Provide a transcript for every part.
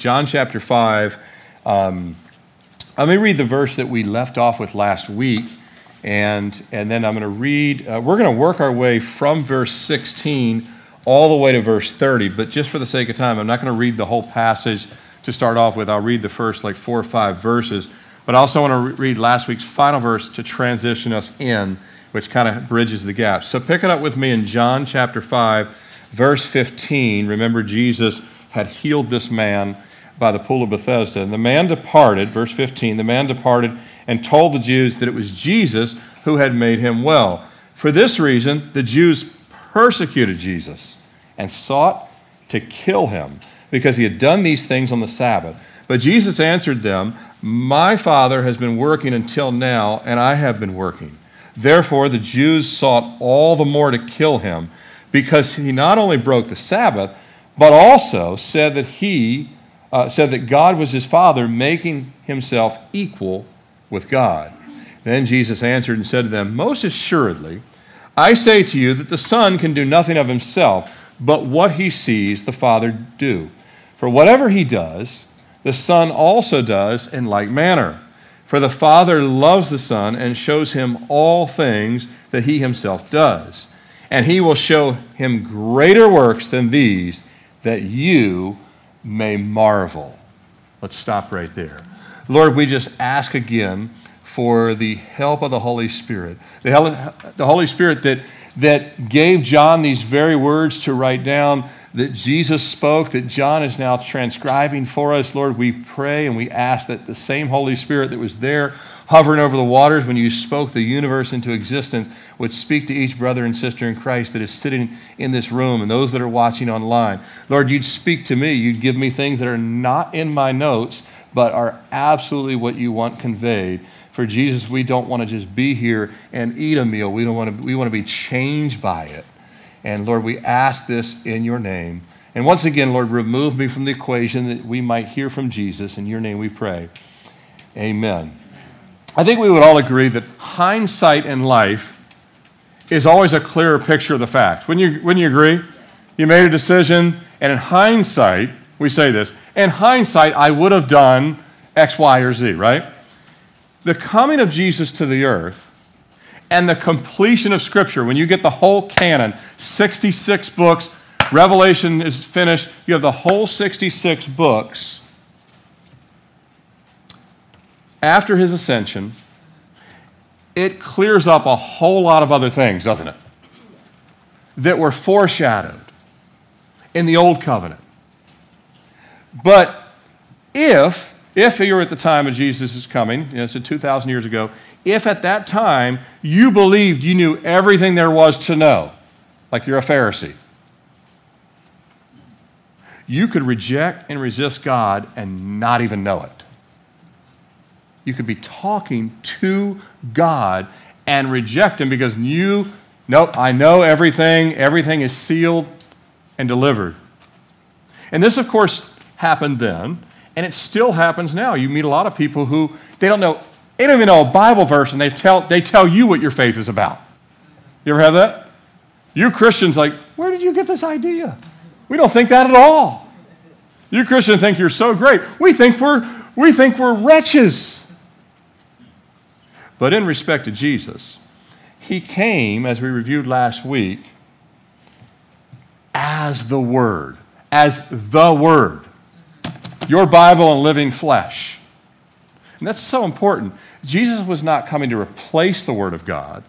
John chapter 5. Um, let me read the verse that we left off with last week, and, and then I'm going to read, uh, we're going to work our way from verse 16 all the way to verse 30, but just for the sake of time, I'm not going to read the whole passage to start off with. I'll read the first like four or five verses, but I also want to re- read last week's final verse to transition us in, which kind of bridges the gap. So pick it up with me in John chapter 5, verse 15. Remember, Jesus had healed this man by the pool of Bethesda. And the man departed, verse 15, the man departed and told the Jews that it was Jesus who had made him well. For this reason, the Jews persecuted Jesus and sought to kill him because he had done these things on the Sabbath. But Jesus answered them, My Father has been working until now, and I have been working. Therefore, the Jews sought all the more to kill him because he not only broke the Sabbath, but also said that he uh, said that God was his father, making himself equal with God. Then Jesus answered and said to them, Most assuredly, I say to you that the Son can do nothing of himself, but what he sees the Father do. For whatever he does, the Son also does in like manner. For the Father loves the Son and shows him all things that he himself does. And he will show him greater works than these, that you may marvel. Let's stop right there. Lord, we just ask again for the help of the Holy Spirit. The, the Holy Spirit that, that gave John these very words to write down that Jesus spoke, that John is now transcribing for us. Lord, we pray and we ask that the same Holy Spirit that was there hovering over the waters when you spoke the universe into existence would speak to each brother and sister in Christ that is sitting in this room and those that are watching online. Lord, you'd speak to me. You'd give me things that are not in my notes, but are absolutely what you want conveyed. For Jesus, we don't want to just be here and eat a meal. We don't want to we want to be changed by it. And Lord, we ask this in your name. And once again, Lord, remove me from the equation that we might hear from Jesus. In your name we pray. Amen. I think we would all agree that hindsight in life is always a clearer picture of the fact. Wouldn't you, wouldn't you agree? You made a decision, and in hindsight, we say this, in hindsight, I would have done X, Y, or Z, right? The coming of Jesus to the earth and the completion of Scripture, when you get the whole canon, 66 books, Revelation is finished, you have the whole 66 books after his ascension, it clears up a whole lot of other things, doesn't it? That were foreshadowed in the old covenant. But if, if you're at the time of Jesus' coming, you know, it's 2,000 years ago, if at that time you believed you knew everything there was to know, like you're a Pharisee, you could reject and resist God and not even know it. You could be talking to God and reject Him because you, nope, I know everything, everything is sealed and delivered. And this, of course, happened then, and it still happens now. You meet a lot of people who they don't know, they don't even know a Bible verse, and they tell, they tell you what your faith is about. You ever have that? You Christians, like, where did you get this idea? We don't think that at all. You Christians think you're so great. We think we're, we think we're wretches. But in respect to Jesus, he came, as we reviewed last week, as the Word, as the Word. Your Bible and living flesh. And that's so important. Jesus was not coming to replace the Word of God,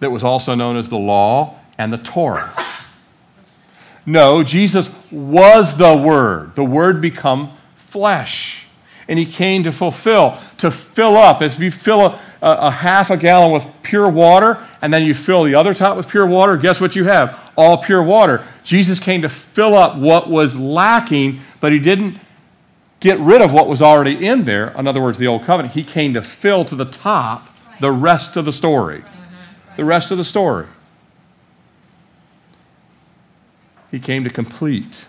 that was also known as the law and the Torah. No, Jesus was the Word, the Word become flesh and he came to fulfill, to fill up. If you fill a, a, a, half a gallon with pure water and then you fill the other top with pure water, guess what you have? All pure water. Jesus came to fill up what was lacking, but he didn't get rid of what was already in there. In other words, the old covenant. He came to fill to the top the rest of the story. Mm-hmm. The rest of the story. He came to complete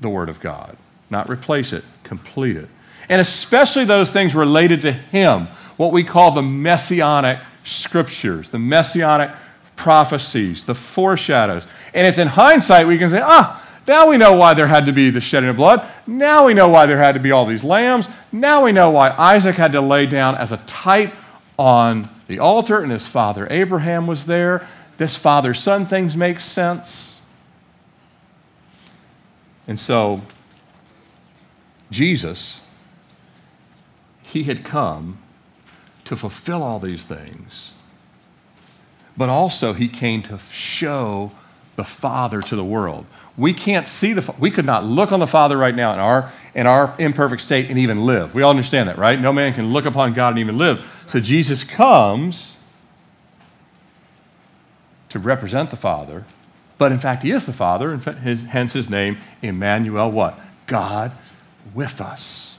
the Word of God, not replace it, complete it and especially those things related to him, what we call the messianic scriptures, the messianic prophecies, the foreshadows. And it's in hindsight we can say, ah, Now we know why there had to be the shedding of blood. Now we know why there had to be all these lambs. Now we know why Isaac had to lay down as a type on the altar and his father Abraham was there. This father son things make sense. And so, Jesus, he had come to fulfill all these things, but also he came to show the Father to the world. We can't see the we could not look on the Father right now in our in our imperfect state and even live. We all understand that, right? No man can look upon God and even live. So Jesus comes to represent the Father, but in fact he is the Father, and hence his name Emmanuel what? God with us.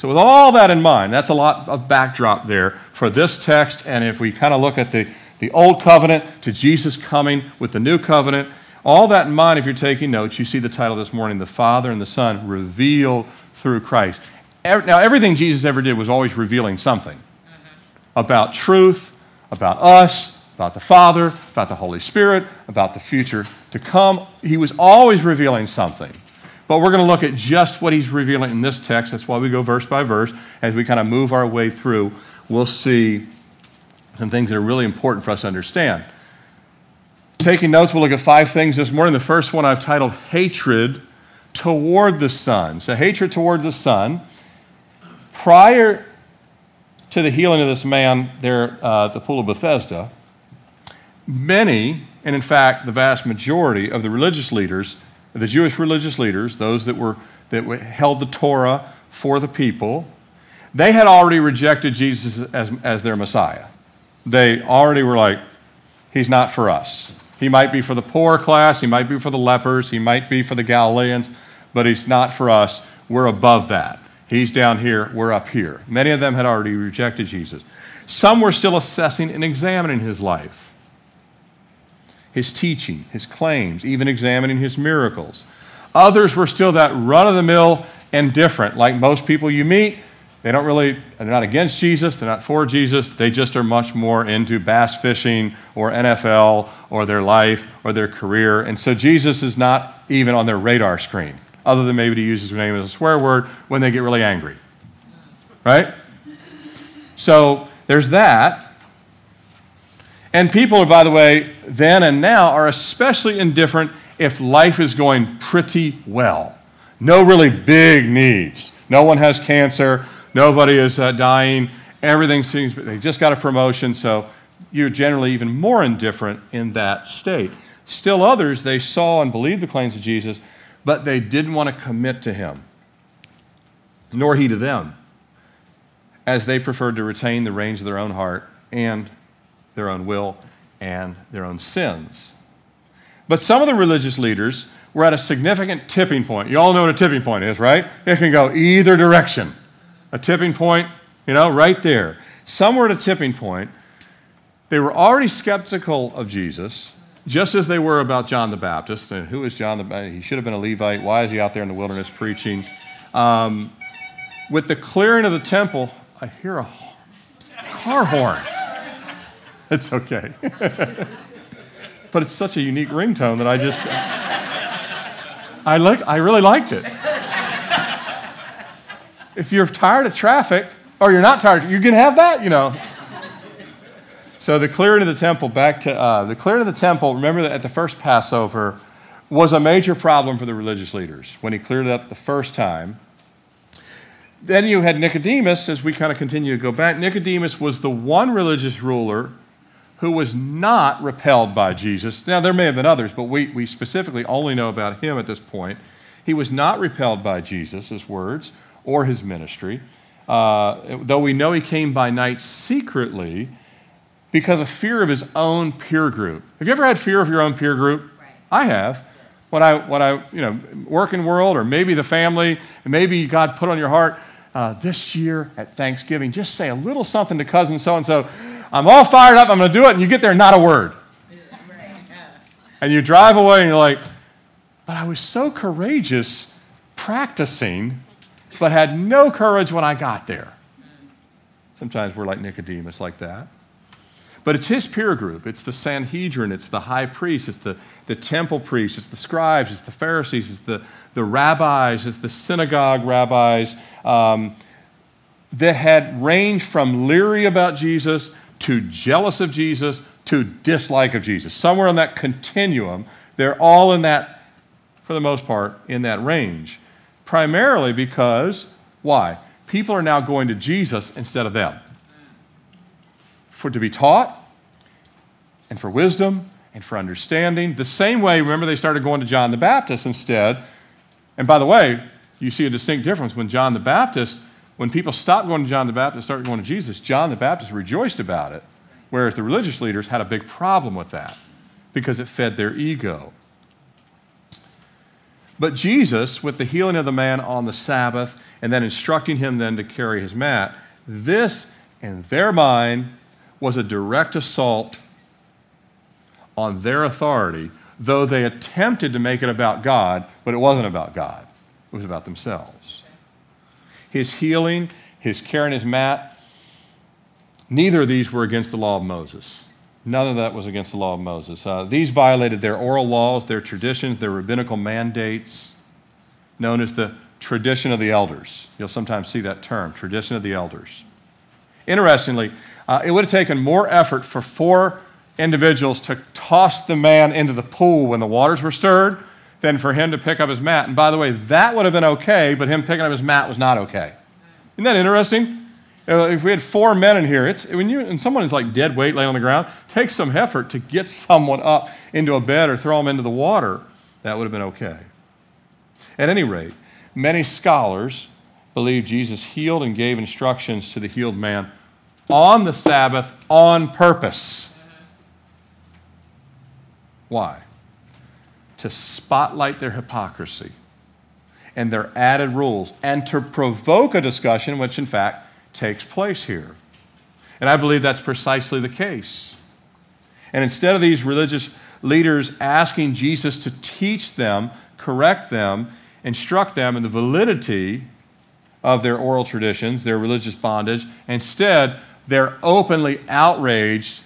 So, with all that in mind, that's a lot of backdrop there for this text. And if we kind of look at the, the old covenant to Jesus coming with the new covenant, all that in mind, if you're taking notes, you see the title this morning The Father and the Son Revealed Through Christ. Now, everything Jesus ever did was always revealing something mm-hmm. about truth, about us, about the Father, about the Holy Spirit, about the future to come. He was always revealing something. But we're going to look at just what he's revealing in this text. That's why we go verse by verse. As we kind of move our way through, we'll see some things that are really important for us to understand. Taking notes, we'll look at five things this morning. The first one I've titled Hatred Toward the Son. So, hatred toward the Son. Prior to the healing of this man there uh, at the Pool of Bethesda, many, and in fact, the vast majority of the religious leaders the Jewish religious leaders, those that, were, that held the Torah for the people, they had already rejected Jesus as, as their Messiah. They already were like, He's not for us. He might be for the poor class, He might be for the lepers, He might be for the Galileans, but He's not for us. We're above that. He's down here, we're up here. Many of them had already rejected Jesus. Some were still assessing and examining His life his teaching, his claims, even examining his miracles. Others were still that run of the mill and different, like most people you meet. They don't really, they're not against Jesus, they're not for Jesus, they just are much more into bass fishing or NFL or their life or their career. And so Jesus is not even on their radar screen, other than maybe to use his name as a swear word when they get really angry. Right? So there's that. And people, by the way, then and now are especially indifferent if life is going pretty well. No really big needs. No one has cancer. Nobody is uh, dying. Everything seems, they just got a promotion, so you're generally even more indifferent in that state. Still, others, they saw and believed the claims of Jesus, but they didn't want to commit to him, nor he to them, as they preferred to retain the reins of their own heart and their own will and their own sins. But some of the religious leaders were at a significant tipping point. You all know what a tipping point is, right? It can go either direction. A tipping point, you know, right there. Some were at a tipping point. They were already skeptical of Jesus, just as they were about John the Baptist. And who is John the Baptist? He should have been a Levite. Why is he out there in the wilderness preaching? Um, with the clearing of the temple, I hear a car horn. It's okay. but it's such a unique ringtone that I just I like I really liked it. If you're tired of traffic, or you're not tired, you can have that, you know. So the clearing of the temple, back to uh, the clearing of the temple. Remember that at the first Passover was a major problem for the religious leaders when he cleared it up the first time. Then you had Nicodemus, as we kind of continue to go back. Nicodemus was the one religious ruler who was not repelled by Jesus. Now, there may have been others, but we, we specifically only know about him at this point. He was not repelled by Jesus' words or his ministry, uh, though we know he came by night secretly because of fear of his own peer group. Have you ever had fear of your own peer group? Right. I have. When I, when I, you know, working world, or maybe the family, maybe God put on your heart uh, this year at Thanksgiving, just say a little something to cousin so and so I'm all fired up. I'm going to do it. And you get there, not a word. And you drive away and you're like, but I was so courageous practicing, but had no courage when I got there. Sometimes we're like Nicodemus, like that. But it's his peer group. It's the Sanhedrin, it's the high priest, it's the, the temple priests, it's the scribes, it's the Pharisees, it's the, the rabbis, it's the synagogue rabbis um, that had ranged from leery about Jesus to jealous of Jesus to dislike of Jesus. Somewhere on that continuum, they're all in that, for the most part, in that range. Primarily because, why? People are now going to Jesus instead of them for to be taught and for wisdom and for understanding. The same way, remember, they started going to John the Baptist instead. And by the way, you see a distinct difference when John the Baptist, when people stopped going to John the Baptist, started going to Jesus, John the Baptist rejoiced about it, whereas the religious leaders had a big problem with that because it fed their ego. But Jesus, with the healing of the man on the Sabbath and then instructing him then to carry his mat, this in their mind was a direct assault on their authority, though they attempted to make it about God, but it wasn't about God. It was about themselves. His healing, his carrying his mat, neither of these were against the law of Moses. None of that was against the law of Moses. Uh, these violated their oral laws, their traditions, their rabbinical mandates, known as the tradition of the elders. You'll sometimes see that term, tradition of the elders. Interestingly, uh, it would have taken more effort for four individuals to toss the man into the pool when the waters were stirred than for him to pick up his mat. And by the way, that would have been okay, but him picking up his mat was not okay. Isn't that interesting? If we had four men in here, it's when you and someone is like dead weight laying on the ground, takes some effort to get someone up into a bed or throw them into the water. That would have been okay. At any rate, many scholars believe Jesus healed and gave instructions to the healed man on the Sabbath on purpose. Why? To spotlight their hypocrisy and their added rules and to provoke a discussion, which in fact takes place here. And I believe that's precisely the case. And instead of these religious leaders asking Jesus to teach them, correct them, instruct them in the validity of their oral traditions, their religious bondage, instead, they're openly outraged,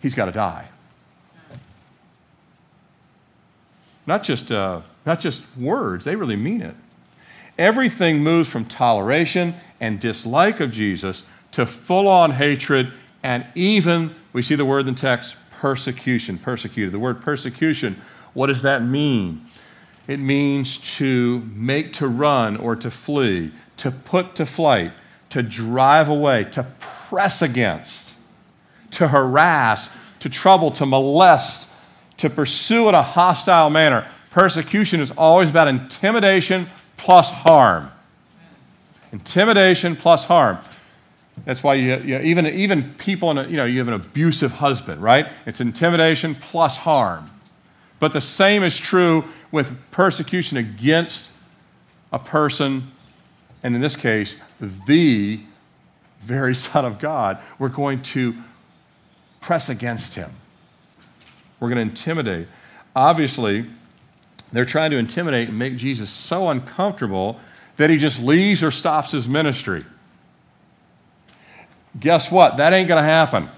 he's got to die. Not just, uh, not just words, they really mean it. Everything moves from toleration and dislike of Jesus to full on hatred and even, we see the word in the text, persecution. Persecuted. The word persecution, what does that mean? It means to make to run or to flee, to put to flight, to drive away, to press against, to harass, to trouble, to molest, to pursue in a hostile manner. Persecution is always about intimidation plus harm. Intimidation plus harm. That's why you, you even, even people in a, you know, you have an abusive husband, right? It's intimidation plus harm. But the same is true with persecution against a person, and in this case, the very Son of God, we're going to press against him. We're going to intimidate. Obviously, they're trying to intimidate and make Jesus so uncomfortable that he just leaves or stops his ministry. Guess what? That ain't going to happen.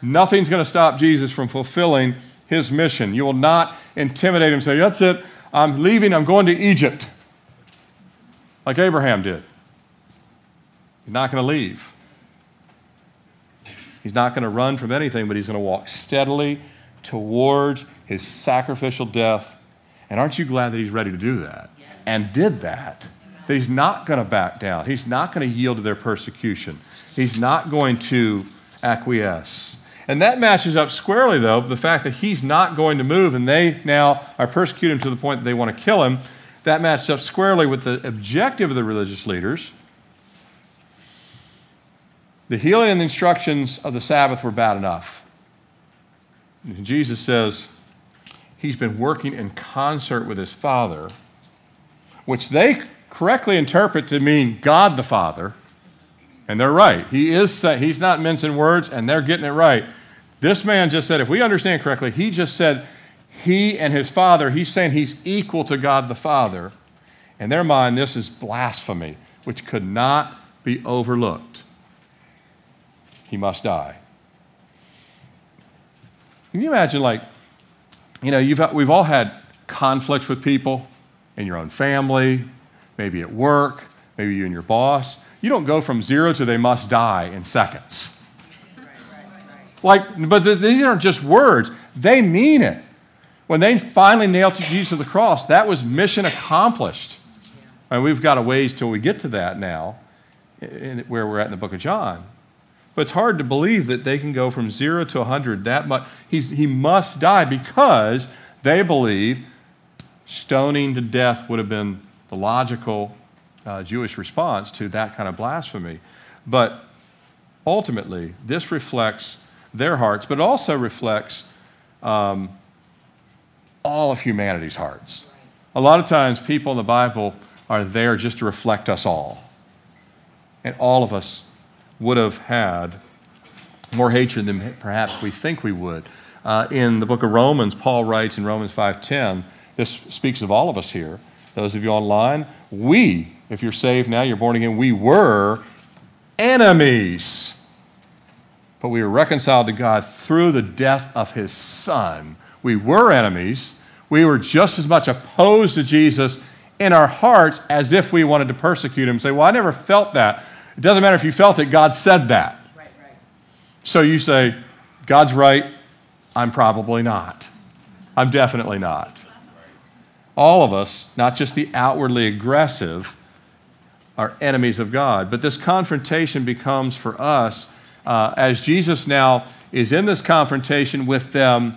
Nothing's going to stop Jesus from fulfilling his mission. You will not intimidate him say, That's it, I'm leaving, I'm going to Egypt, like Abraham did. You're not going to leave. He's not going to run from anything, but he's going to walk steadily towards his sacrificial death. And aren't you glad that he's ready to do that? Yes. And did that? That he's not going to back down. He's not going to yield to their persecution. He's not going to acquiesce. And that matches up squarely, though, the fact that he's not going to move and they now are persecuting him to the point that they want to kill him. That matches up squarely with the objective of the religious leaders the healing and the instructions of the Sabbath were bad enough. Jesus says he's been working in concert with his Father, which they correctly interpret to mean God the Father. And they're right. He is he's not mincing words, and they're getting it right. This man just said, if we understand correctly, he just said he and his father, he's saying he's equal to God the Father. In their mind, this is blasphemy, which could not be overlooked he must die. Can you imagine, like, you know, you've, we've all had conflicts with people in your own family, maybe at work, maybe you and your boss. You don't go from zero to they must die in seconds. Like, but these aren't just words, they mean it. When they finally nailed Jesus to the cross, that was mission accomplished. And we've got a ways till we get to that now, where we're at in the book of John. But it's hard to believe that they can go from zero to 100 that much. He's, he must die because they believe stoning to death would have been the logical uh, Jewish response to that kind of blasphemy. But ultimately, this reflects their hearts, but also reflects um, all of humanity's hearts. A lot of times, people in the Bible are there just to reflect us all. And all of us would have had more hatred than perhaps we think we would. Uh, in the book of Romans, Paul writes in Romans 5:10, this speaks of all of us here. Those of you online, we, if you're saved now, you're born again, we were enemies. But we were reconciled to God through the death of his son. We were enemies. We were just as much opposed to Jesus in our hearts as if we wanted to persecute him. Say, well, I never felt that. It doesn't matter if you felt it, God said that. Right, right. So you say, God's right, I'm probably not. I'm definitely not. All of us, not just the outwardly aggressive, are enemies of God. But this confrontation becomes for us, uh, as Jesus now is in this confrontation with them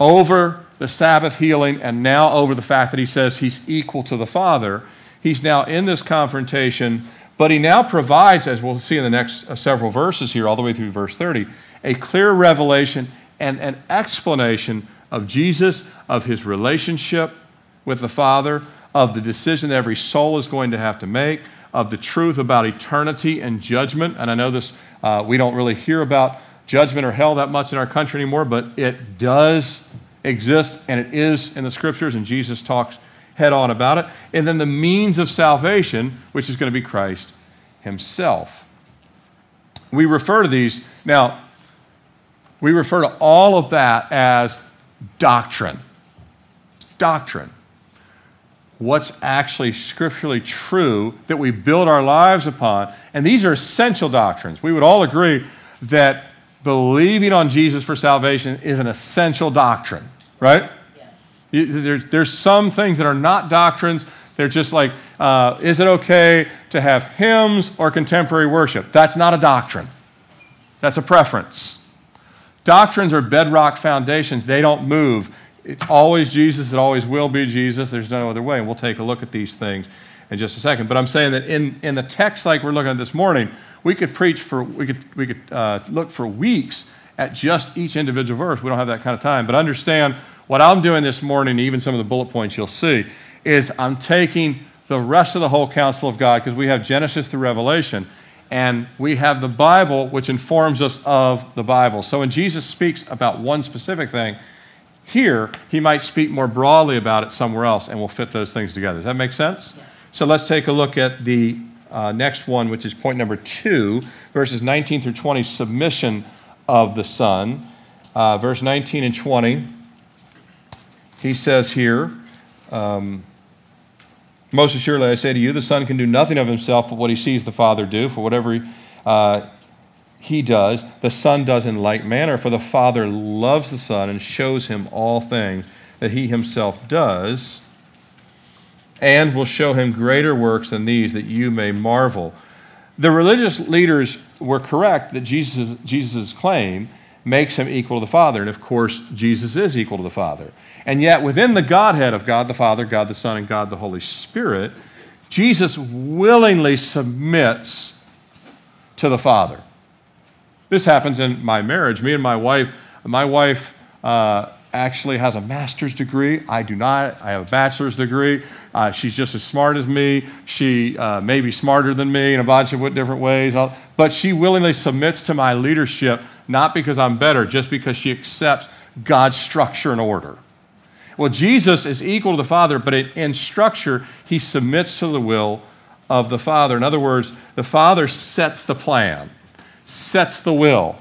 over the Sabbath healing and now over the fact that he says he's equal to the Father. He's now in this confrontation but he now provides, as we'll see in the next uh, several verses here, all the way through verse 30, a clear revelation and an explanation of Jesus, of his relationship with the Father, of the decision that every soul is going to have to make, of the truth about eternity and judgment. And I know this, uh, we don't really hear about judgment or hell that much in our country anymore, but it does exist and it is in the scriptures, and Jesus talks head on about it. And then the means of salvation, which is going to be Christ Himself. We refer to these, now, we refer to all of that as doctrine. Doctrine. What's actually scripturally true that we build our lives upon. And these are essential doctrines. We would all agree that believing on Jesus for salvation is an essential doctrine, right? There's, there's some things that are not doctrines. They're just like, uh, is it okay to have hymns or contemporary worship? That's not a doctrine, that's a preference. Doctrines are bedrock foundations, they don't move. It's always Jesus, it always will be Jesus. There's no other way. And we'll take a look at these things in just a second. But I'm saying that in, in the text like we're looking at this morning, we could preach for, we could, we could uh, look for weeks at just each individual verse. We don't have that kind of time. But understand what I'm doing this morning, even some of the bullet points you'll see, is I'm taking the rest of the whole counsel of God because we have Genesis through Revelation, and we have the Bible, which informs us of the Bible. So when Jesus speaks about one specific thing, here he might speak more broadly about it somewhere else, and we'll fit those things together. Does that make sense? So let's take a look at the uh, next one, which is point number two, verses 19 through 20, submission of the Son. Uh, verse 19 and 20 he says here, um, Most assuredly I say to you, the Son can do nothing of himself but what he sees the Father do, for whatever uh, he does, the Son does in like manner, for the Father loves the Son and shows him all things that he himself does, and will show him greater works than these, that you may marvel. The religious leaders were correct that Jesus' Jesus' claim makes him equal to the Father. And of course, Jesus is equal to the Father. And yet, within the Godhead of God the Father, God the Son, and God the Holy Spirit, Jesus willingly submits to the Father. This happens in my marriage. Me and my wife, my wife uh, actually has a master's degree. I do not. I have a bachelor's degree. Uh, she's just as smart as me. She uh, may be smarter than me in a bunch of different ways. But she willingly submits to my leadership, not because I'm better, just because she accepts God's structure and order. Well, Jesus is equal to the Father, but in structure, he submits to the will of the Father. In other words, the Father sets the plan, sets the will,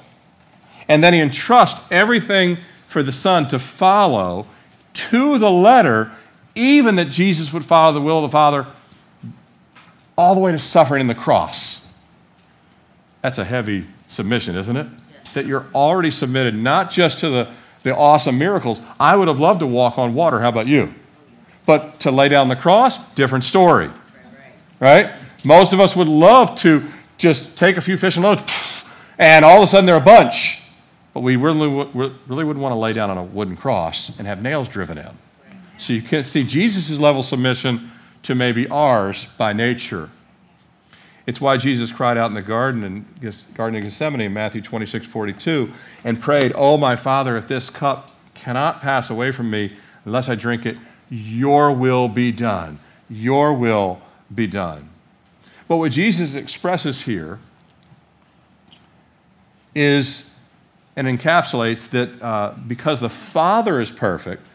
and then he entrusts everything for the Son to follow to the letter, even that Jesus would follow the will of the Father all the way to suffering in the cross. That's a heavy submission, isn't it? Yes. That you're already submitted not just to the, the awesome miracles. I would have loved to walk on water. How about you? Oh, but to lay down the cross, different story. Right? right? Most of us would love to just take a few fish and loads, and all of a sudden they're a bunch. But we really, really wouldn't want to lay down on a wooden cross and have nails driven in. So you can see Jesus' level of submission to maybe ours by nature. It's why Jesus cried out in the garden in Garden of Gethsemane in Matthew 26, 42, and prayed, Oh, my Father, if this cup cannot pass away from me unless I drink it, your will be done. Your will be done. But what Jesus expresses here is and encapsulates that uh, because the Father is perfect,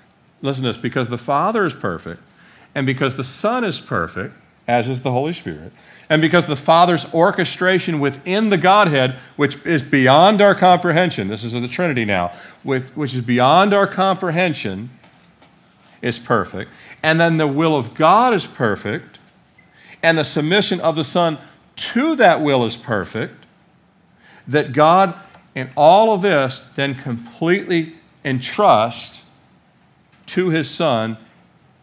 listen to this, because the Father is perfect, and because the Son is perfect, as is the Holy Spirit, and because the Father's orchestration within the Godhead, which is beyond our comprehension, this is the Trinity now, which is beyond our comprehension, is perfect, and then the will of God is perfect, and the submission of the Son to that will is perfect, that God, in all of this, then completely entrust to His Son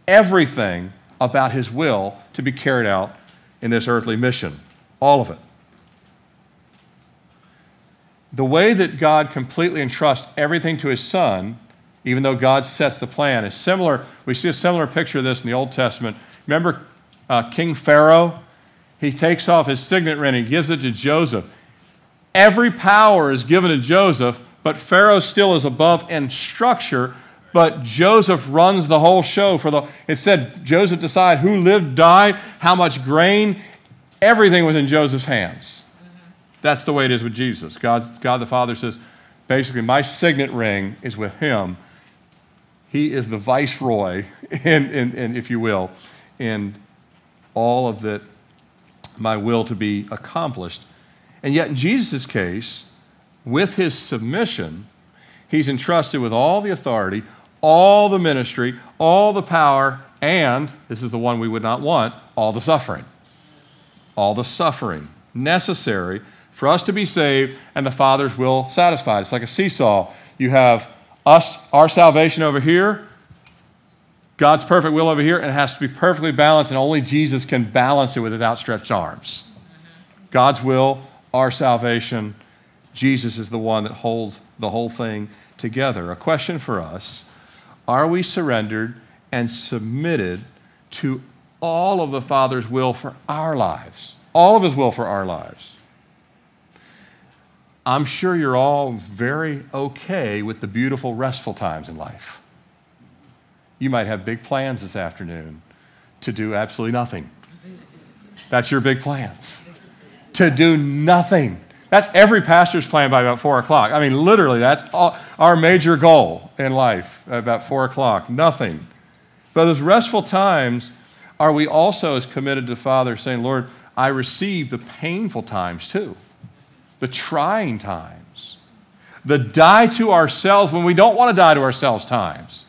everything about His will to be carried out in this earthly mission. All of it. The way that God completely entrusts everything to His Son, even though God sets the plan, is similar. We see a similar picture of this in the Old Testament. Remember uh, King Pharaoh? He takes off his signet ring and gives it to Joseph. Every power is given to Joseph, but Pharaoh still is above in structure but Joseph runs the whole show for the it said Joseph decided who lived, died, how much grain, everything was in Joseph's hands. That's the way it is with Jesus. God, God the Father says, basically, my signet ring is with him. He is the viceroy, in, if you will, in all of that, my will to be accomplished. And yet, in Jesus' case, with his submission, he's entrusted with all the authority, all the ministry, all the power, and this is the one we would not want all the suffering. All the suffering necessary for us to be saved and the Father's will satisfied. It's like a seesaw. You have us, our salvation over here, God's perfect will over here, and it has to be perfectly balanced, and only Jesus can balance it with his outstretched arms. God's will, our salvation, Jesus is the one that holds the whole thing together. A question for us are we surrendered and submitted to all of the Father's will for our lives? All of His will for our lives. I'm sure you're all very okay with the beautiful, restful times in life. You might have big plans this afternoon to do absolutely nothing. That's your big plans. To do nothing. That's every pastor's plan by about 4 o'clock. I mean, literally, that's all, our major goal in life about 4 o'clock. Nothing. But those restful times, are we also as committed to Father saying, Lord, I receive the painful times too, the trying times, the die to ourselves when we don't want to die to ourselves times.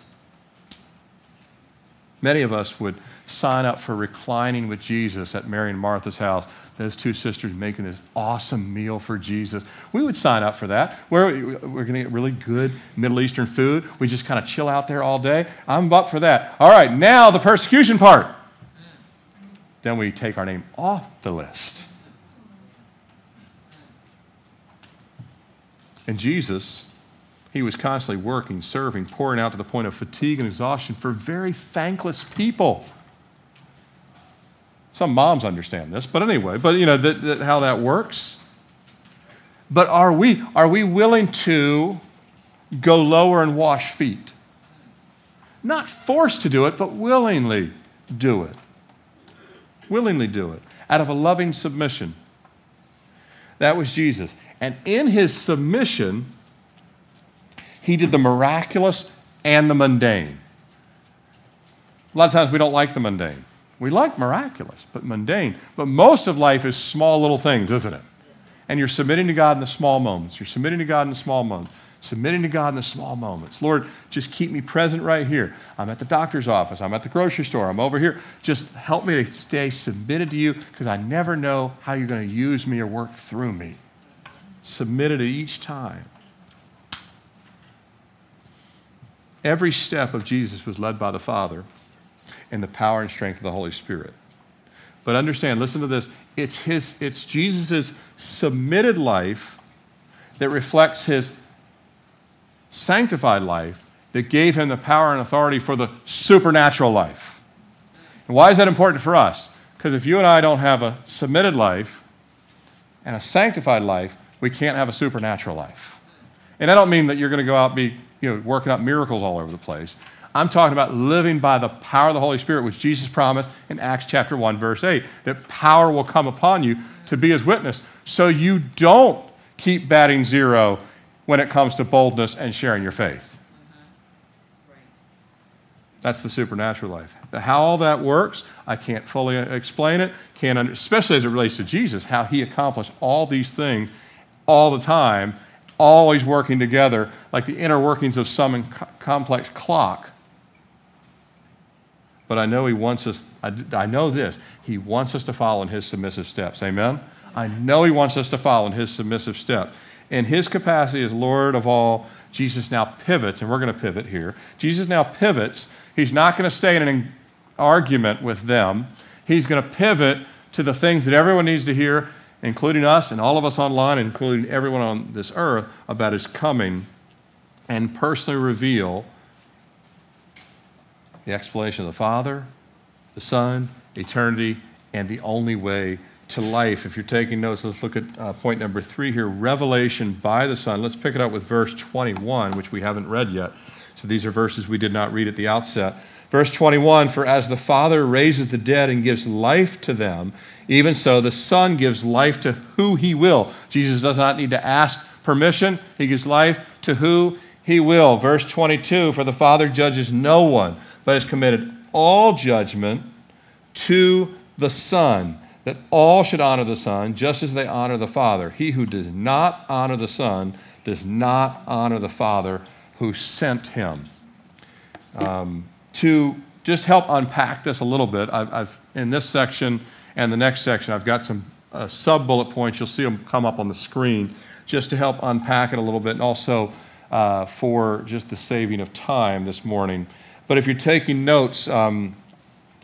Many of us would sign up for reclining with Jesus at Mary and Martha's house those two sisters making this awesome meal for Jesus. We would sign up for that. We're, we're going to get really good Middle Eastern food. We just kind of chill out there all day. I'm up for that. All right, now the persecution part. Then we take our name off the list. And Jesus, he was constantly working, serving, pouring out to the point of fatigue and exhaustion for very thankless people. Some moms understand this, but anyway, but you know how that works. But are we are we willing to go lower and wash feet? Not forced to do it, but willingly do it. Willingly do it out of a loving submission. That was Jesus. And in his submission, he did the miraculous and the mundane. A lot of times we don't like the mundane. We like miraculous, but mundane. But most of life is small little things, isn't it? And you're submitting to God in the small moments. You're submitting to God in the small moments. Submitting to God in the small moments. Lord, just keep me present right here. I'm at the doctor's office. I'm at the grocery store. I'm over here. Just help me to stay submitted to you because I never know how you're going to use me or work through me. Submitted at each time. Every step of Jesus was led by the Father in the power and strength of the Holy Spirit. But understand, listen to this. It's his, it's Jesus' submitted life that reflects his sanctified life that gave him the power and authority for the supernatural life. And why is that important for us? Because if you and I don't have a submitted life and a sanctified life, we can't have a supernatural life. And I don't mean that you're going to go out and be you know, working out miracles all over the place. I'm talking about living by the power of the Holy Spirit, which Jesus promised in Acts chapter 1, verse 8, that power will come upon you to be his witness. So you don't keep batting zero when it comes to boldness and sharing your faith. That's the supernatural life. How all that works, I can't fully explain it. Can't under, especially as it relates to Jesus, how he accomplished all these things all the time, always working together, like the inner workings of some complex clock but I know He wants us, I, I know this, He wants us to follow in His submissive steps. Amen? I know He wants us to follow in His submissive steps. In His capacity as Lord of all, Jesus now pivots, and we're going to pivot here. Jesus now pivots. He's not going to stay in an argument with them. He's going to pivot to the things that everyone needs to hear, including us and all of us online, including everyone on this earth, about His coming and personally reveal the explanation of the Father, the Son, eternity, and the only way to life. If you're taking notes, let's look at uh, point number three here revelation by the Son. Let's pick it up with verse 21, which we haven't read yet. So these are verses we did not read at the outset. Verse 21 For as the Father raises the dead and gives life to them, even so the Son gives life to who he will. Jesus does not need to ask permission, he gives life to who he will. Verse 22 For the Father judges no one but has committed all judgment to the Son, that all should honor the Son just as they honor the Father. He who does not honor the Son does not honor the Father who sent him. Um, to just help unpack this a little bit, I've, I've, in this section and the next section, I've got some uh, sub bullet points. You'll see them come up on the screen just to help unpack it a little bit and also uh, for just the saving of time this morning. But if you're taking notes, um,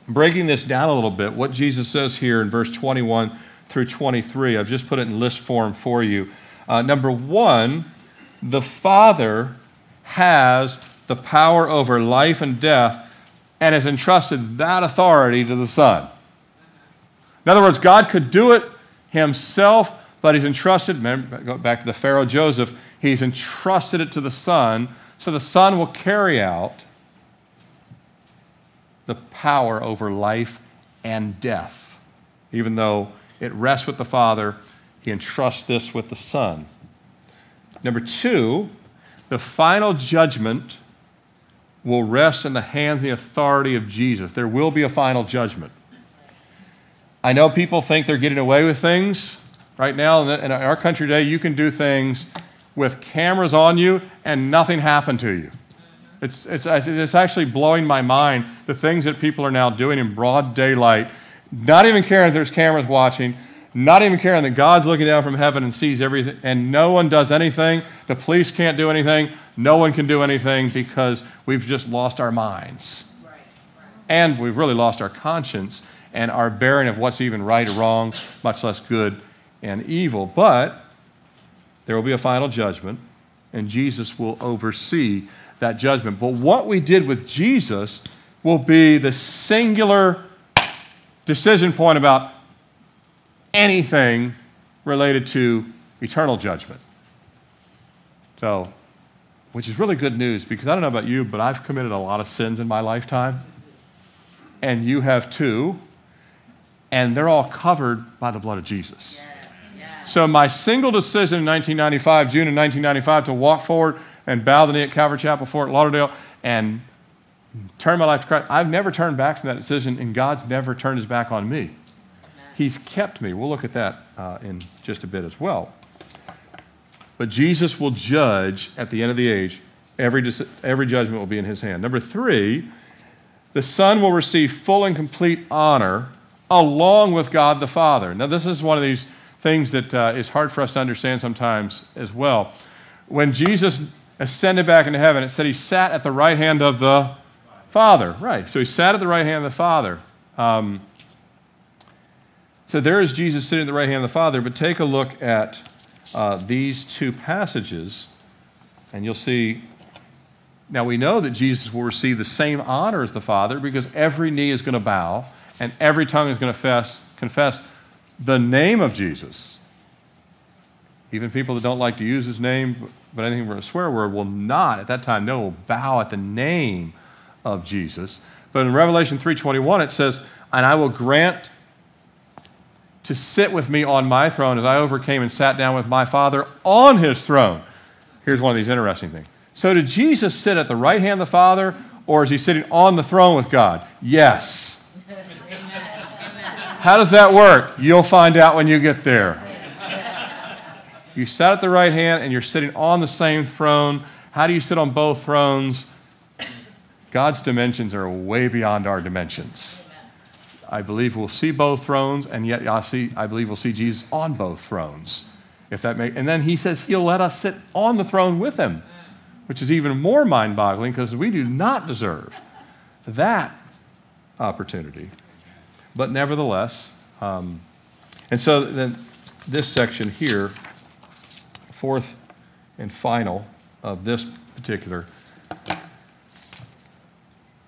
breaking this down a little bit, what Jesus says here in verse 21 through 23, I've just put it in list form for you. Uh, number one, the Father has the power over life and death and has entrusted that authority to the Son. In other words, God could do it himself, but he's entrusted, remember, go back to the Pharaoh Joseph, he's entrusted it to the Son, so the Son will carry out the power over life and death. Even though it rests with the Father, he entrusts this with the Son. Number two, the final judgment will rest in the hands and the authority of Jesus. There will be a final judgment. I know people think they're getting away with things. Right now, in our country today, you can do things with cameras on you and nothing happened to you. It's, it's, it's actually blowing my mind the things that people are now doing in broad daylight, not even caring if there's cameras watching, not even caring that God's looking down from heaven and sees everything, and no one does anything. The police can't do anything. No one can do anything because we've just lost our minds. Right, right. And we've really lost our conscience and our bearing of what's even right or wrong, much less good and evil. But there will be a final judgment, and Jesus will oversee that judgment. But what we did with Jesus will be the singular decision point about anything related to eternal judgment. So, which is really good news because I don't know about you, but I've committed a lot of sins in my lifetime. And you have too. And they're all covered by the blood of Jesus. Yes. So, my single decision in 1995, June of 1995, to walk forward and bow the knee at Calvary Chapel, Fort Lauderdale, and turn my life to Christ. I've never turned back from that decision, and God's never turned his back on me. He's kept me. We'll look at that uh, in just a bit as well. but Jesus will judge at the end of the age. Every, every judgment will be in his hand. Number three, the Son will receive full and complete honor along with God the Father. Now, this is one of these things that uh, is hard for us to understand sometimes as well. When Jesus ascended back into heaven, it said he sat at the right hand of the Father. Right. So he sat at the right hand of the Father. Um, so there is Jesus sitting at the right hand of the Father. But take a look at uh, these two passages, and you'll see. Now we know that Jesus will receive the same honor as the Father because every knee is going to bow and every tongue is going to confess, confess the name of Jesus. Even people that don't like to use his name, but anything for a swear word, will not at that time. They will bow at the name of Jesus. But in Revelation 3:21 it says, "And I will grant to sit with me on my throne as I overcame and sat down with my Father on his throne." Here's one of these interesting things. So did Jesus sit at the right hand of the Father or is he sitting on the throne with God? Yes. How does that work? You'll find out when you get there. You sat at the right hand and you're sitting on the same throne. How do you sit on both thrones? God's dimensions are way beyond our dimensions. I believe we'll see both thrones, and yet I, see, I believe we'll see Jesus on both thrones. If that make, and then he says he'll let us sit on the throne with him, which is even more mind boggling because we do not deserve that opportunity. But nevertheless, um, and so then this section here, fourth and final of this particular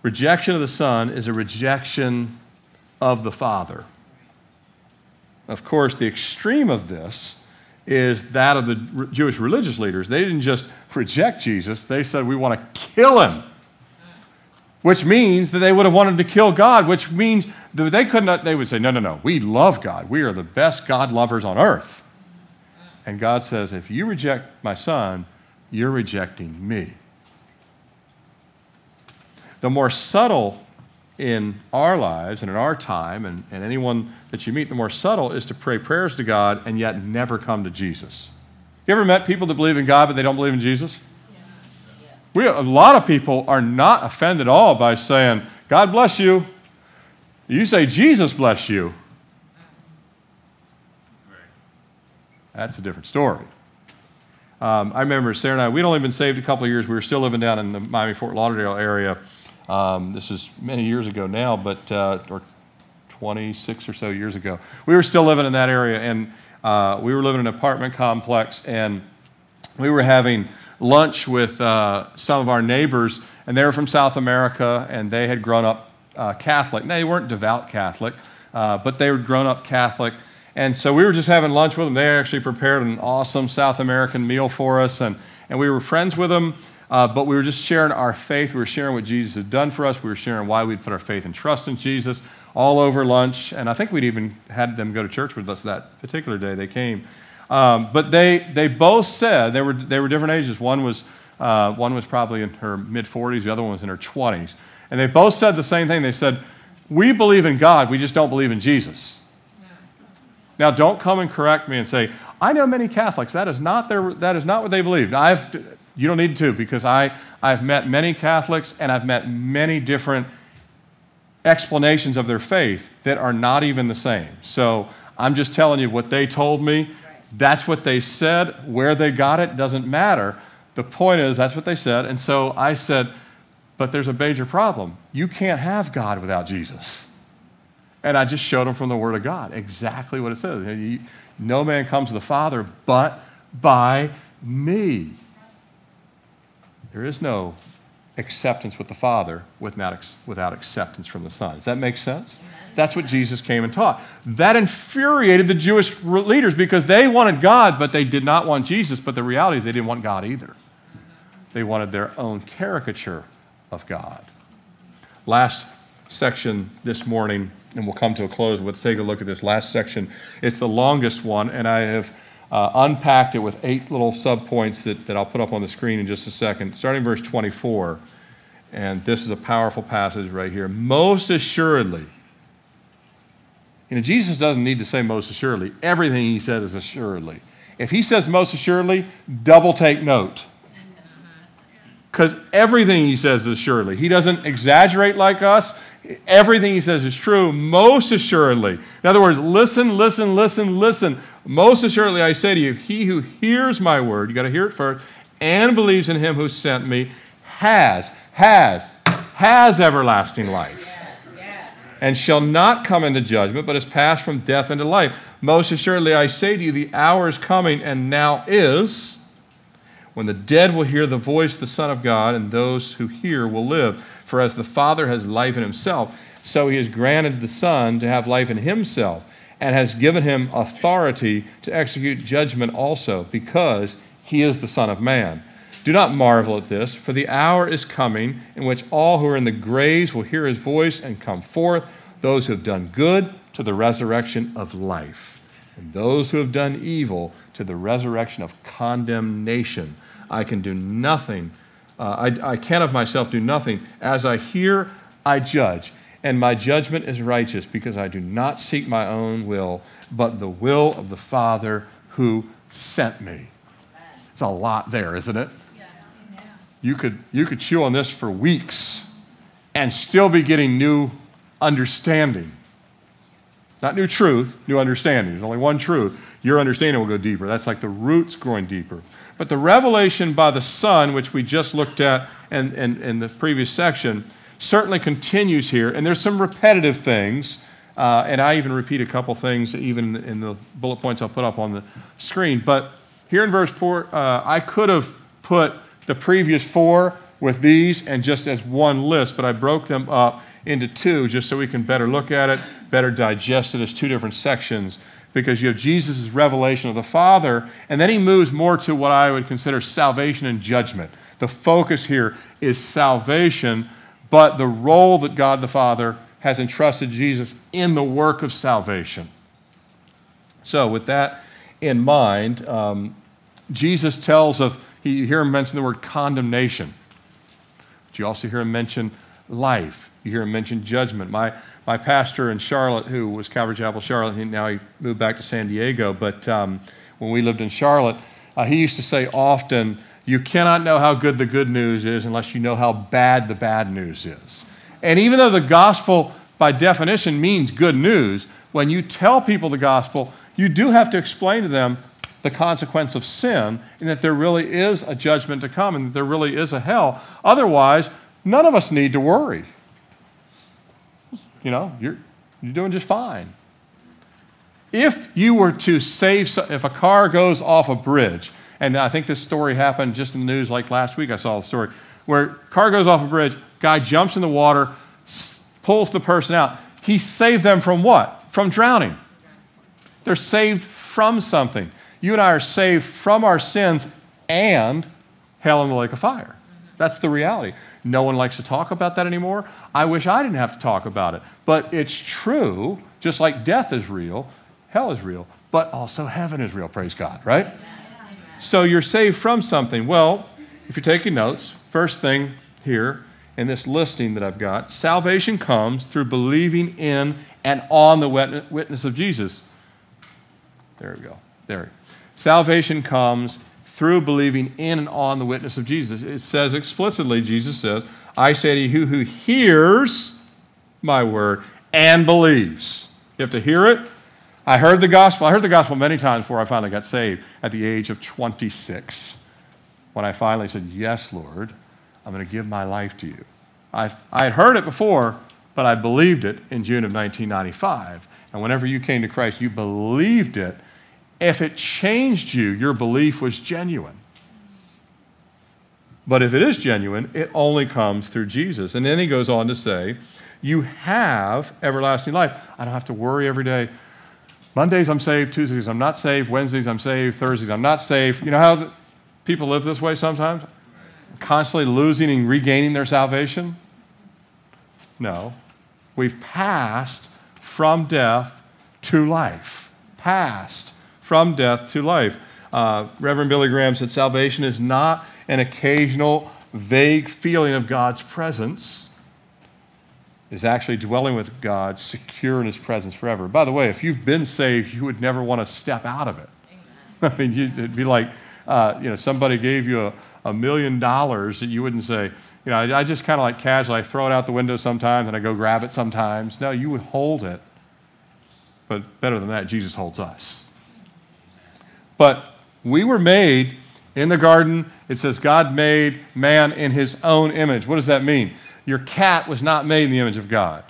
rejection of the Son is a rejection of the Father. Of course, the extreme of this is that of the Jewish religious leaders. They didn't just reject Jesus, they said, We want to kill him which means that they would have wanted to kill God, which means that they could not, they would say, no, no, no, we love God. We are the best God lovers on earth. And God says, if you reject my son, you're rejecting me. The more subtle in our lives and in our time, and, and anyone that you meet, the more subtle is to pray prayers to God and yet never come to Jesus. You ever met people that believe in God but they don't believe in Jesus? We, a lot of people are not offended at all by saying, God bless you. You say, Jesus bless you. That's a different story. Um, I remember Sarah and I, we'd only been saved a couple of years. We were still living down in the Miami Fort Lauderdale area. Um, this is many years ago now, but uh, or 26 or so years ago. We were still living in that area, and uh, we were living in an apartment complex, and we were having lunch with uh, some of our neighbors, and they were from South America, and they had grown up uh, Catholic. They weren't devout Catholic, uh, but they were grown up Catholic. And so we were just having lunch with them. They actually prepared an awesome South American meal for us, and, and we were friends with them. Uh, but we were just sharing our faith. We were sharing what Jesus had done for us. We were sharing why we'd put our faith and trust in Jesus all over lunch. And I think we'd even had them go to church with us that particular day they came. Um, but they, they both said, they were, they were different ages. One was, uh, one was probably in her mid 40s, the other one was in her 20s. And they both said the same thing. They said, We believe in God, we just don't believe in Jesus. Now, don't come and correct me and say, I know many Catholics. That is not, their, that is not what they believe. I've, you don't need to because I, I've met many Catholics and I've met many different explanations of their faith that are not even the same. So I'm just telling you what they told me. That's what they said. Where they got it doesn't matter. The point is, that's what they said. And so I said, but there's a major problem. You can't have God without Jesus. And I just showed them from the Word of God exactly what it says. No man comes to the Father but by me. There is no acceptance with the Father without, acceptance from the Son. Does that make sense? That's what Jesus came and taught. That infuriated the Jewish leaders because they wanted God, but they did not want Jesus. But the reality is they didn't want God either. They wanted their own caricature of God. Last section this morning, and we'll come to a close. Let's take a look at this last section. It's the longest one, and I have uh, unpacked it with eight little subpoints that, that I'll put up on the screen in just a second. Starting verse 24, and this is a powerful passage right here. Most assuredly, you know, Jesus doesn't need to say most assuredly. Everything he said is assuredly. If he says most assuredly, double take note. Because everything he says is surely. He doesn't exaggerate like us. Everything he says is true, most assuredly. In other words, listen, listen, listen, listen. Most assuredly, I say to you, he who hears my word, you got to hear it first, and believes in him who sent me, has, has, has everlasting life. And shall not come into judgment, but has passed from death into life. Most assuredly, I say to you, the hour is coming, and now is, when the dead will hear the voice of the Son of God, and those who hear will live. For as the Father has life in himself, so he has granted the Son to have life in himself, and has given him authority to execute judgment also, because he is the Son of Man. Do not marvel at this, for the hour is coming in which all who are in the graves will hear his voice and come forth, those who have done good to the resurrection of life, and those who have done evil to the resurrection of condemnation. I can do nothing uh, I, I can of myself do nothing. As I hear, I judge. And my judgment is righteous because I do not seek my own will, but the will of the Father who sent me. It's a lot there, isn't it? You could, you could chew on this for weeks and still be getting new understanding. Not new truth, new understanding. There's only one truth. Your understanding will go deeper. That's like the roots growing deeper. But the revelation by the Son, which we just looked at in, in, in the previous section, certainly continues here. And there's some repetitive things. Uh, and I even repeat a couple things, even in the bullet points I'll put up on the screen. But here in verse 4, uh, I could have put the previous four with these and just as one list, but I broke them up into two just so we can better look at it, better digest it as two different sections because you have Jesus' revelation of the Father, and then he moves more to what I would consider salvation and judgment. The focus here is salvation, but the role that God the Father has entrusted Jesus in the work of salvation. So, with that in mind, um, Jesus tells of, you hear him mention the word condemnation, but you also hear him mention life. You hear him mention judgment. My, my pastor in Charlotte, who was Calvary Chapel Charlotte, he, now he moved back to San Diego, but um, when we lived in Charlotte, uh, he used to say often, You cannot know how good the good news is unless you know how bad the bad news is. And even though the gospel, by definition, means good news, when you tell people the gospel, you do have to explain to them the consequence of sin and that there really is a judgment to come and that there really is a hell. Otherwise, none of us need to worry you know, you're, you're doing just fine. If you were to save, if a car goes off a bridge, and I think this story happened just in the news like last week, I saw the story, where car goes off a bridge, guy jumps in the water, pulls the person out. He saved them from what? From drowning. They're saved from something. You and I are saved from our sins and hell in the lake of fire. That's the reality. No one likes to talk about that anymore. I wish I didn't have to talk about it. But it's true, just like death is real, hell is real, but also heaven is real, praise God, right? So you're saved from something. Well, if you're taking notes, first thing here in this listing that I've got salvation comes through believing in and on the witness of Jesus. There we go. There. Salvation comes through believing in and on the witness of Jesus. It says explicitly, Jesus says, I say to you who hears my word and believes. You have to hear it. I heard the gospel. I heard the gospel many times before I finally got saved at the age of 26. When I finally said, Yes, Lord, I'm going to give my life to you. I, I had heard it before, but I believed it in June of 1995. And whenever you came to Christ, you believed it if it changed you, your belief was genuine. But if it is genuine, it only comes through Jesus. And then he goes on to say, You have everlasting life. I don't have to worry every day. Mondays I'm saved, Tuesdays I'm not saved, Wednesdays I'm saved, Thursdays I'm not saved. You know how people live this way sometimes? Constantly losing and regaining their salvation? No. We've passed from death to life. Passed from death to life. Uh, Reverend Billy Graham said salvation is not an occasional, vague feeling of God's presence. Is actually dwelling with God, secure in his presence forever. By the way, if you've been saved, you would never want to step out of it. I mean, you, it'd be like, uh, you know, somebody gave you a, a million dollars that you wouldn't say, you know, I, I just kind of like casually, I throw it out the window sometimes and I go grab it sometimes. No, you would hold it. But better than that, Jesus holds us. But we were made in the garden. It says God made man in his own image. What does that mean? Your cat was not made in the image of God.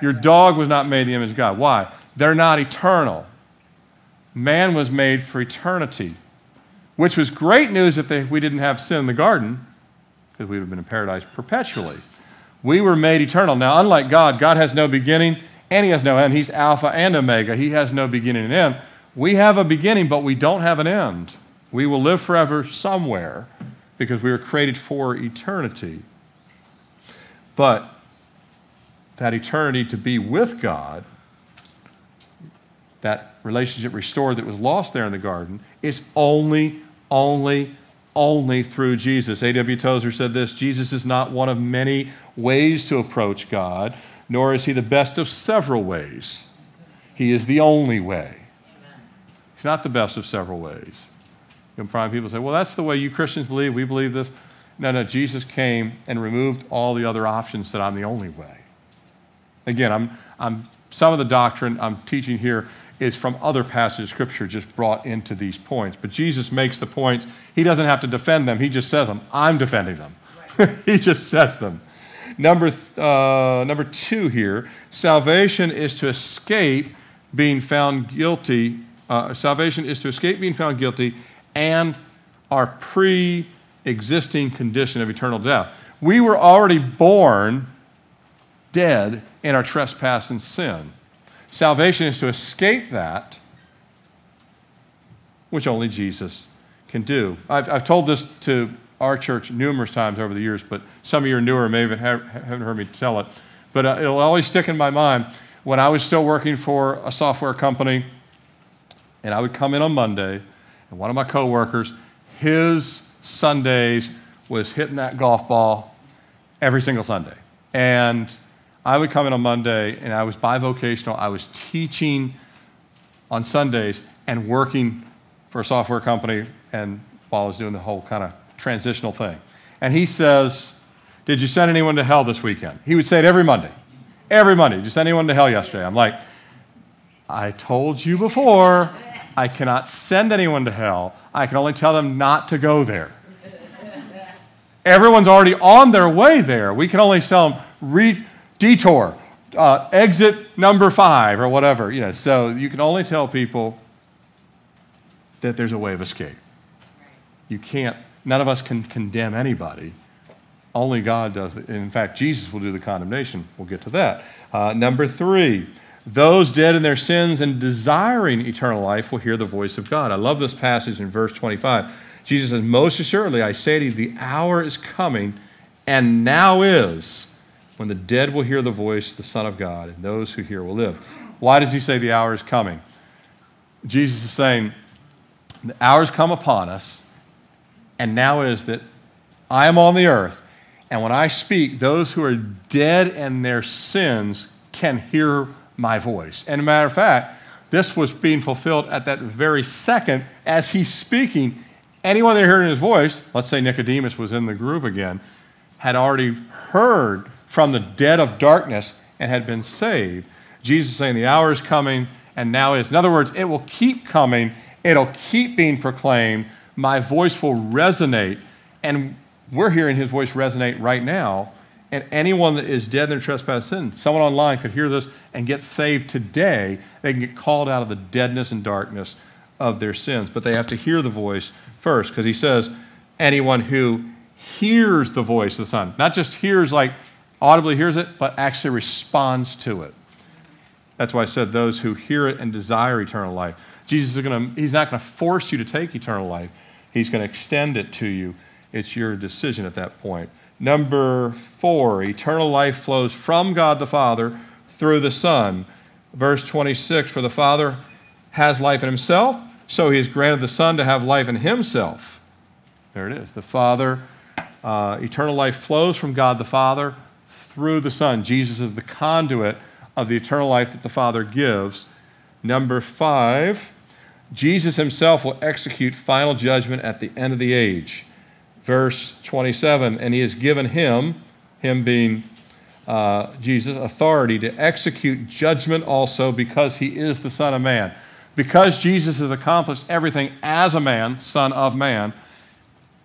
Your dog was not made in the image of God. Why? They're not eternal. Man was made for eternity, which was great news if, they, if we didn't have sin in the garden, because we would have been in paradise perpetually. We were made eternal. Now, unlike God, God has no beginning and He has no end. He's Alpha and Omega. He has no beginning and end. We have a beginning, but we don't have an end. We will live forever somewhere because we were created for eternity. But that eternity to be with God, that relationship restored that was lost there in the garden, is only, only, only through Jesus. A.W. Tozer said this Jesus is not one of many ways to approach God, nor is he the best of several ways. He is the only way. He's not the best of several ways. You can find people say, well, that's the way you Christians believe. We believe this. No, no, Jesus came and removed all the other options that I'm the only way. Again, I'm, I'm, some of the doctrine I'm teaching here is from other passages of Scripture just brought into these points. But Jesus makes the points. He doesn't have to defend them, He just says them. I'm defending them. Right. he just says them. Number, uh, number two here salvation is to escape being found guilty. Uh, salvation is to escape being found guilty and our pre existing condition of eternal death. We were already born dead in our trespass and sin. Salvation is to escape that, which only Jesus can do. I've, I've told this to our church numerous times over the years, but some of you are newer, may even have, haven't heard me tell it. But uh, it'll always stick in my mind. When I was still working for a software company, and I would come in on Monday, and one of my coworkers, his Sundays was hitting that golf ball every single Sunday. And I would come in on Monday, and I was bivocational. I was teaching on Sundays and working for a software company, and while I was doing the whole kind of transitional thing. And he says, Did you send anyone to hell this weekend? He would say it every Monday. Every Monday. Did you send anyone to hell yesterday? I'm like, I told you before, I cannot send anyone to hell. I can only tell them not to go there. Everyone's already on their way there. We can only tell them re- detour, uh, exit number five, or whatever. You know, so you can only tell people that there's a way of escape. You can't None of us can condemn anybody. Only God does. It. In fact, Jesus will do the condemnation. We'll get to that. Uh, number three, those dead in their sins and desiring eternal life will hear the voice of God. I love this passage in verse 25. Jesus says, Most assuredly, I say to you, the hour is coming, and now is, when the dead will hear the voice of the Son of God, and those who hear will live. Why does he say the hour is coming? Jesus is saying, The hours come upon us and now is that I am on the earth, and when I speak, those who are dead in their sins can hear my voice. And a matter of fact, this was being fulfilled at that very second as he's speaking. Anyone that heard his voice, let's say Nicodemus was in the group again, had already heard from the dead of darkness and had been saved. Jesus saying, The hour is coming and now is. In other words, it will keep coming, it'll keep being proclaimed my voice will resonate. And we're hearing his voice resonate right now. And anyone that is dead in their trespass sin, someone online could hear this and get saved today. They can get called out of the deadness and darkness of their sins. But they have to hear the voice first, because he says, anyone who hears the voice of the Son, not just hears like audibly hears it, but actually responds to it. That's why I said those who hear it and desire eternal life. Jesus is going to, he's not going to force you to take eternal life. He's going to extend it to you. It's your decision at that point. Number four, eternal life flows from God the Father through the Son. Verse 26 For the Father has life in himself, so he has granted the Son to have life in himself. There it is. The Father, uh, eternal life flows from God the Father through the Son. Jesus is the conduit of the eternal life that the Father gives. Number five, Jesus himself will execute final judgment at the end of the age. Verse 27 And he has given him, him being uh, Jesus, authority to execute judgment also because he is the Son of Man. Because Jesus has accomplished everything as a man, Son of Man,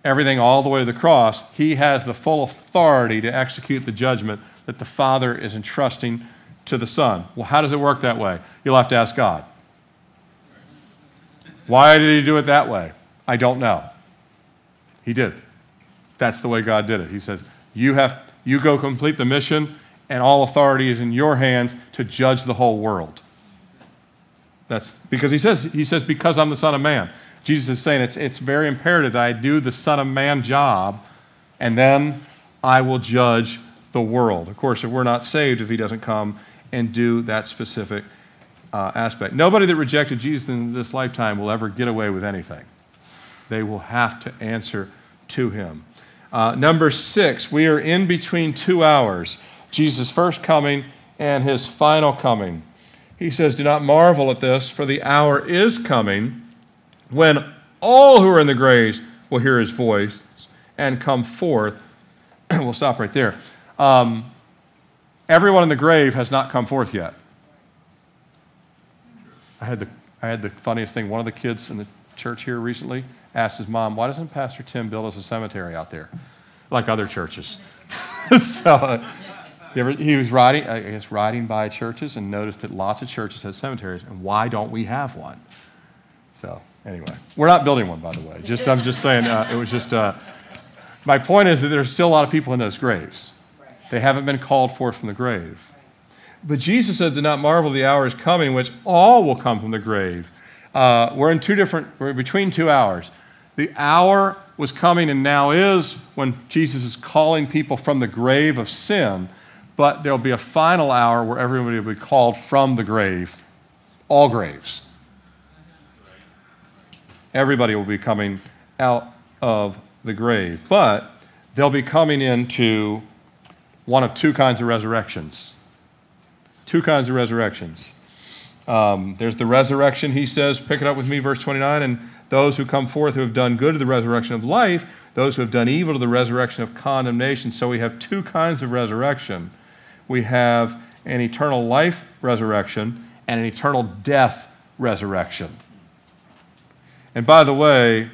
everything all the way to the cross, he has the full authority to execute the judgment that the Father is entrusting to the Son. Well, how does it work that way? You'll have to ask God. Why did he do it that way? I don't know. He did. That's the way God did it. He says, You have you go complete the mission, and all authority is in your hands to judge the whole world. That's because he says, he says, because I'm the Son of Man. Jesus is saying it's, it's very imperative that I do the Son of Man job, and then I will judge the world. Of course, if we're not saved, if he doesn't come and do that specific uh, aspect. Nobody that rejected Jesus in this lifetime will ever get away with anything. They will have to answer to him. Uh, number six, we are in between two hours Jesus' first coming and his final coming. He says, Do not marvel at this, for the hour is coming when all who are in the graves will hear his voice and come forth. we'll stop right there. Um, everyone in the grave has not come forth yet. I had, the, I had the funniest thing. One of the kids in the church here recently asked his mom, Why doesn't Pastor Tim build us a cemetery out there like other churches? so uh, ever, he was riding, I guess, riding by churches and noticed that lots of churches had cemeteries, and why don't we have one? So, anyway, we're not building one, by the way. Just, I'm just saying, uh, it was just, uh, my point is that there's still a lot of people in those graves. They haven't been called forth from the grave. But Jesus said, Do not marvel, the hour is coming in which all will come from the grave. Uh, we're in two different, we're between two hours. The hour was coming and now is when Jesus is calling people from the grave of sin, but there'll be a final hour where everybody will be called from the grave, all graves. Everybody will be coming out of the grave, but they'll be coming into one of two kinds of resurrections. Two kinds of resurrections. Um, there's the resurrection, he says, pick it up with me, verse 29, and those who come forth who have done good to the resurrection of life, those who have done evil to the resurrection of condemnation. So we have two kinds of resurrection. We have an eternal life resurrection and an eternal death resurrection. And by the way,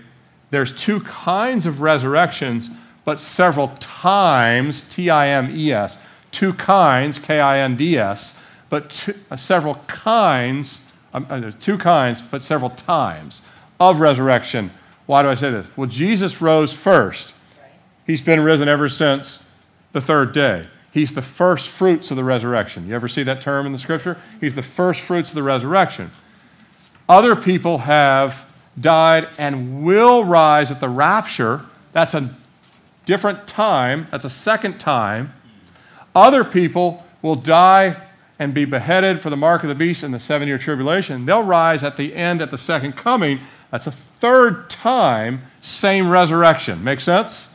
there's two kinds of resurrections, but several times, T I M E S, two kinds, K I N D S, but two, uh, several kinds, um, uh, two kinds, but several times of resurrection. Why do I say this? Well, Jesus rose first. He's been risen ever since the third day. He's the first fruits of the resurrection. You ever see that term in the scripture? He's the first fruits of the resurrection. Other people have died and will rise at the rapture. That's a different time, that's a second time. Other people will die and be beheaded for the mark of the beast in the seven year tribulation. They'll rise at the end at the second coming. That's a third time, same resurrection. Make sense?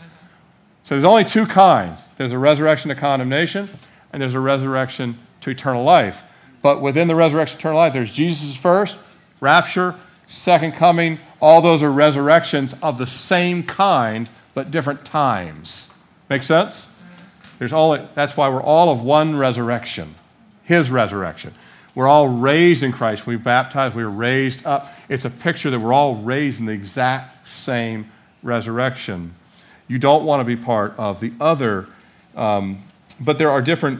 So there's only two kinds there's a resurrection to condemnation, and there's a resurrection to eternal life. But within the resurrection to eternal life, there's Jesus first, rapture, second coming. All those are resurrections of the same kind, but different times. Make sense? There's all, that's why we're all of one resurrection his resurrection. We're all raised in Christ. We baptized, we were raised up. It's a picture that we're all raised in the exact same resurrection. You don't want to be part of the other, um, but there are different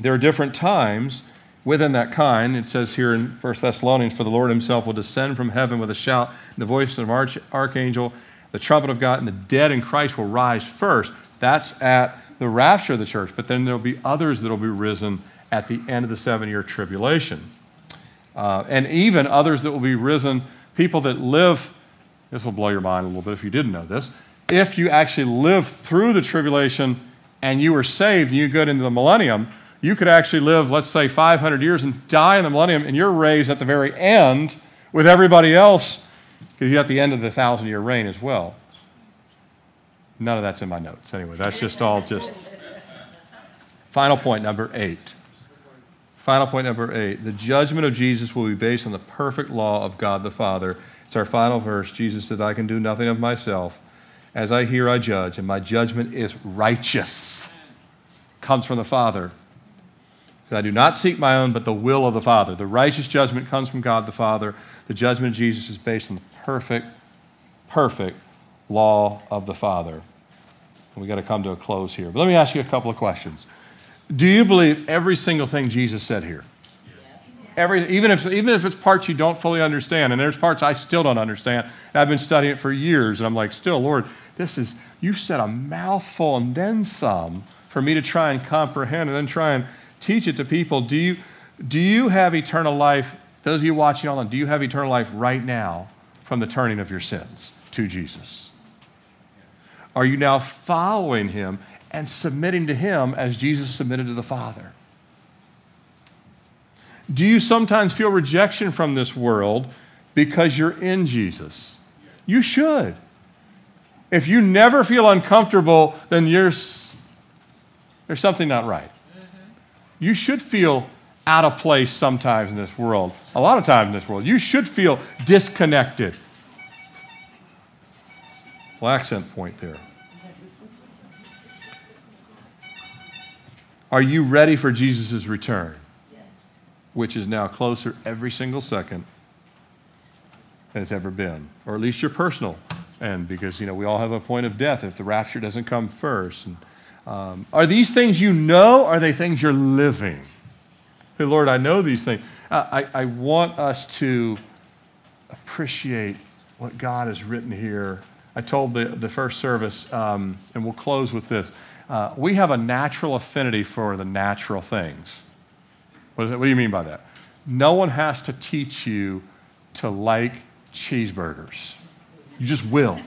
there are different times within that kind. It says here in 1 Thessalonians, For the Lord himself will descend from heaven with a shout, the voice of an arch- archangel, the trumpet of God, and the dead in Christ will rise first. That's at the rapture of the church. But then there'll be others that will be risen at the end of the seven year tribulation. Uh, and even others that will be risen, people that live, this will blow your mind a little bit if you didn't know this. If you actually live through the tribulation and you were saved and you go into the millennium, you could actually live, let's say, 500 years and die in the millennium, and you're raised at the very end with everybody else because you're at the end of the thousand year reign as well. None of that's in my notes. Anyway, that's just all just. Final point number eight. Final point number eight the judgment of Jesus will be based on the perfect law of God the Father. It's our final verse. Jesus said, I can do nothing of myself. As I hear, I judge, and my judgment is righteous. Comes from the Father. I do not seek my own, but the will of the Father. The righteous judgment comes from God the Father. The judgment of Jesus is based on the perfect, perfect law of the Father. we've got to come to a close here. But let me ask you a couple of questions. Do you believe every single thing Jesus said here? Every, even, if, even if it's parts you don't fully understand, and there's parts I still don't understand, and I've been studying it for years, and I'm like, still, Lord, this is, you said a mouthful and then some for me to try and comprehend and then try and teach it to people. Do you, do you have eternal life? Those of you watching online, do you have eternal life right now from the turning of your sins to Jesus? Are you now following him and submitting to him as Jesus submitted to the Father? Do you sometimes feel rejection from this world because you're in Jesus? You should. If you never feel uncomfortable, then there's something not right. Mm-hmm. You should feel out of place sometimes in this world. A lot of times in this world. You should feel disconnected. Well, accent point there. Are you ready for Jesus' return? which is now closer every single second than it's ever been, or at least your personal end, because you know we all have a point of death if the rapture doesn't come first. And, um, are these things you know? Are they things you're living? Hey, Lord, I know these things. I, I want us to appreciate what God has written here. I told the, the first service, um, and we'll close with this. Uh, we have a natural affinity for the natural things. What, what do you mean by that? No one has to teach you to like cheeseburgers. You just will.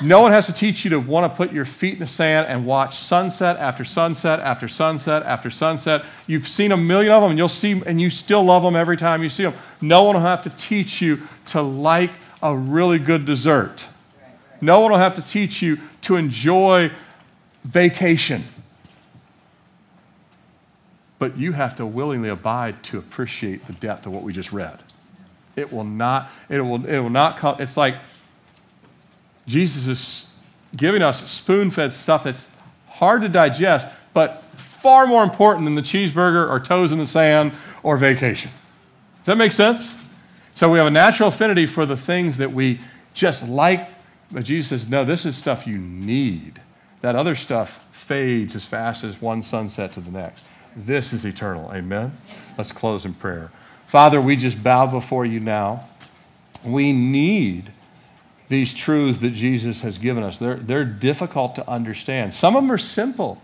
No one has to teach you to want to put your feet in the sand and watch sunset after sunset after sunset after sunset. You've seen a million of them and you'll see and you still love them every time you see them. No one will have to teach you to like a really good dessert. No one will have to teach you to enjoy vacation but you have to willingly abide to appreciate the depth of what we just read. It will not, it will, it will not come. It's like Jesus is giving us spoon fed stuff that's hard to digest, but far more important than the cheeseburger or toes in the sand or vacation. Does that make sense? So we have a natural affinity for the things that we just like, but Jesus says, no, this is stuff you need. That other stuff fades as fast as one sunset to the next. This is eternal. Amen. Let's close in prayer. Father, we just bow before you now. We need these truths that Jesus has given us. They're, they're difficult to understand. Some of them are simple,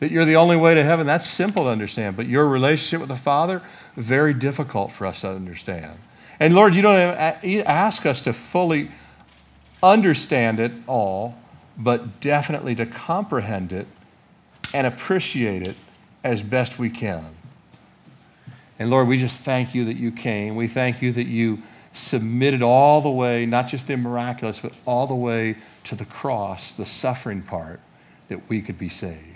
that you're the only way to heaven. That's simple to understand. But your relationship with the Father, very difficult for us to understand. And Lord, you don't ask us to fully understand it all, but definitely to comprehend it and appreciate it as best we can. And Lord, we just thank you that you came. We thank you that you submitted all the way, not just the miraculous, but all the way to the cross, the suffering part, that we could be saved.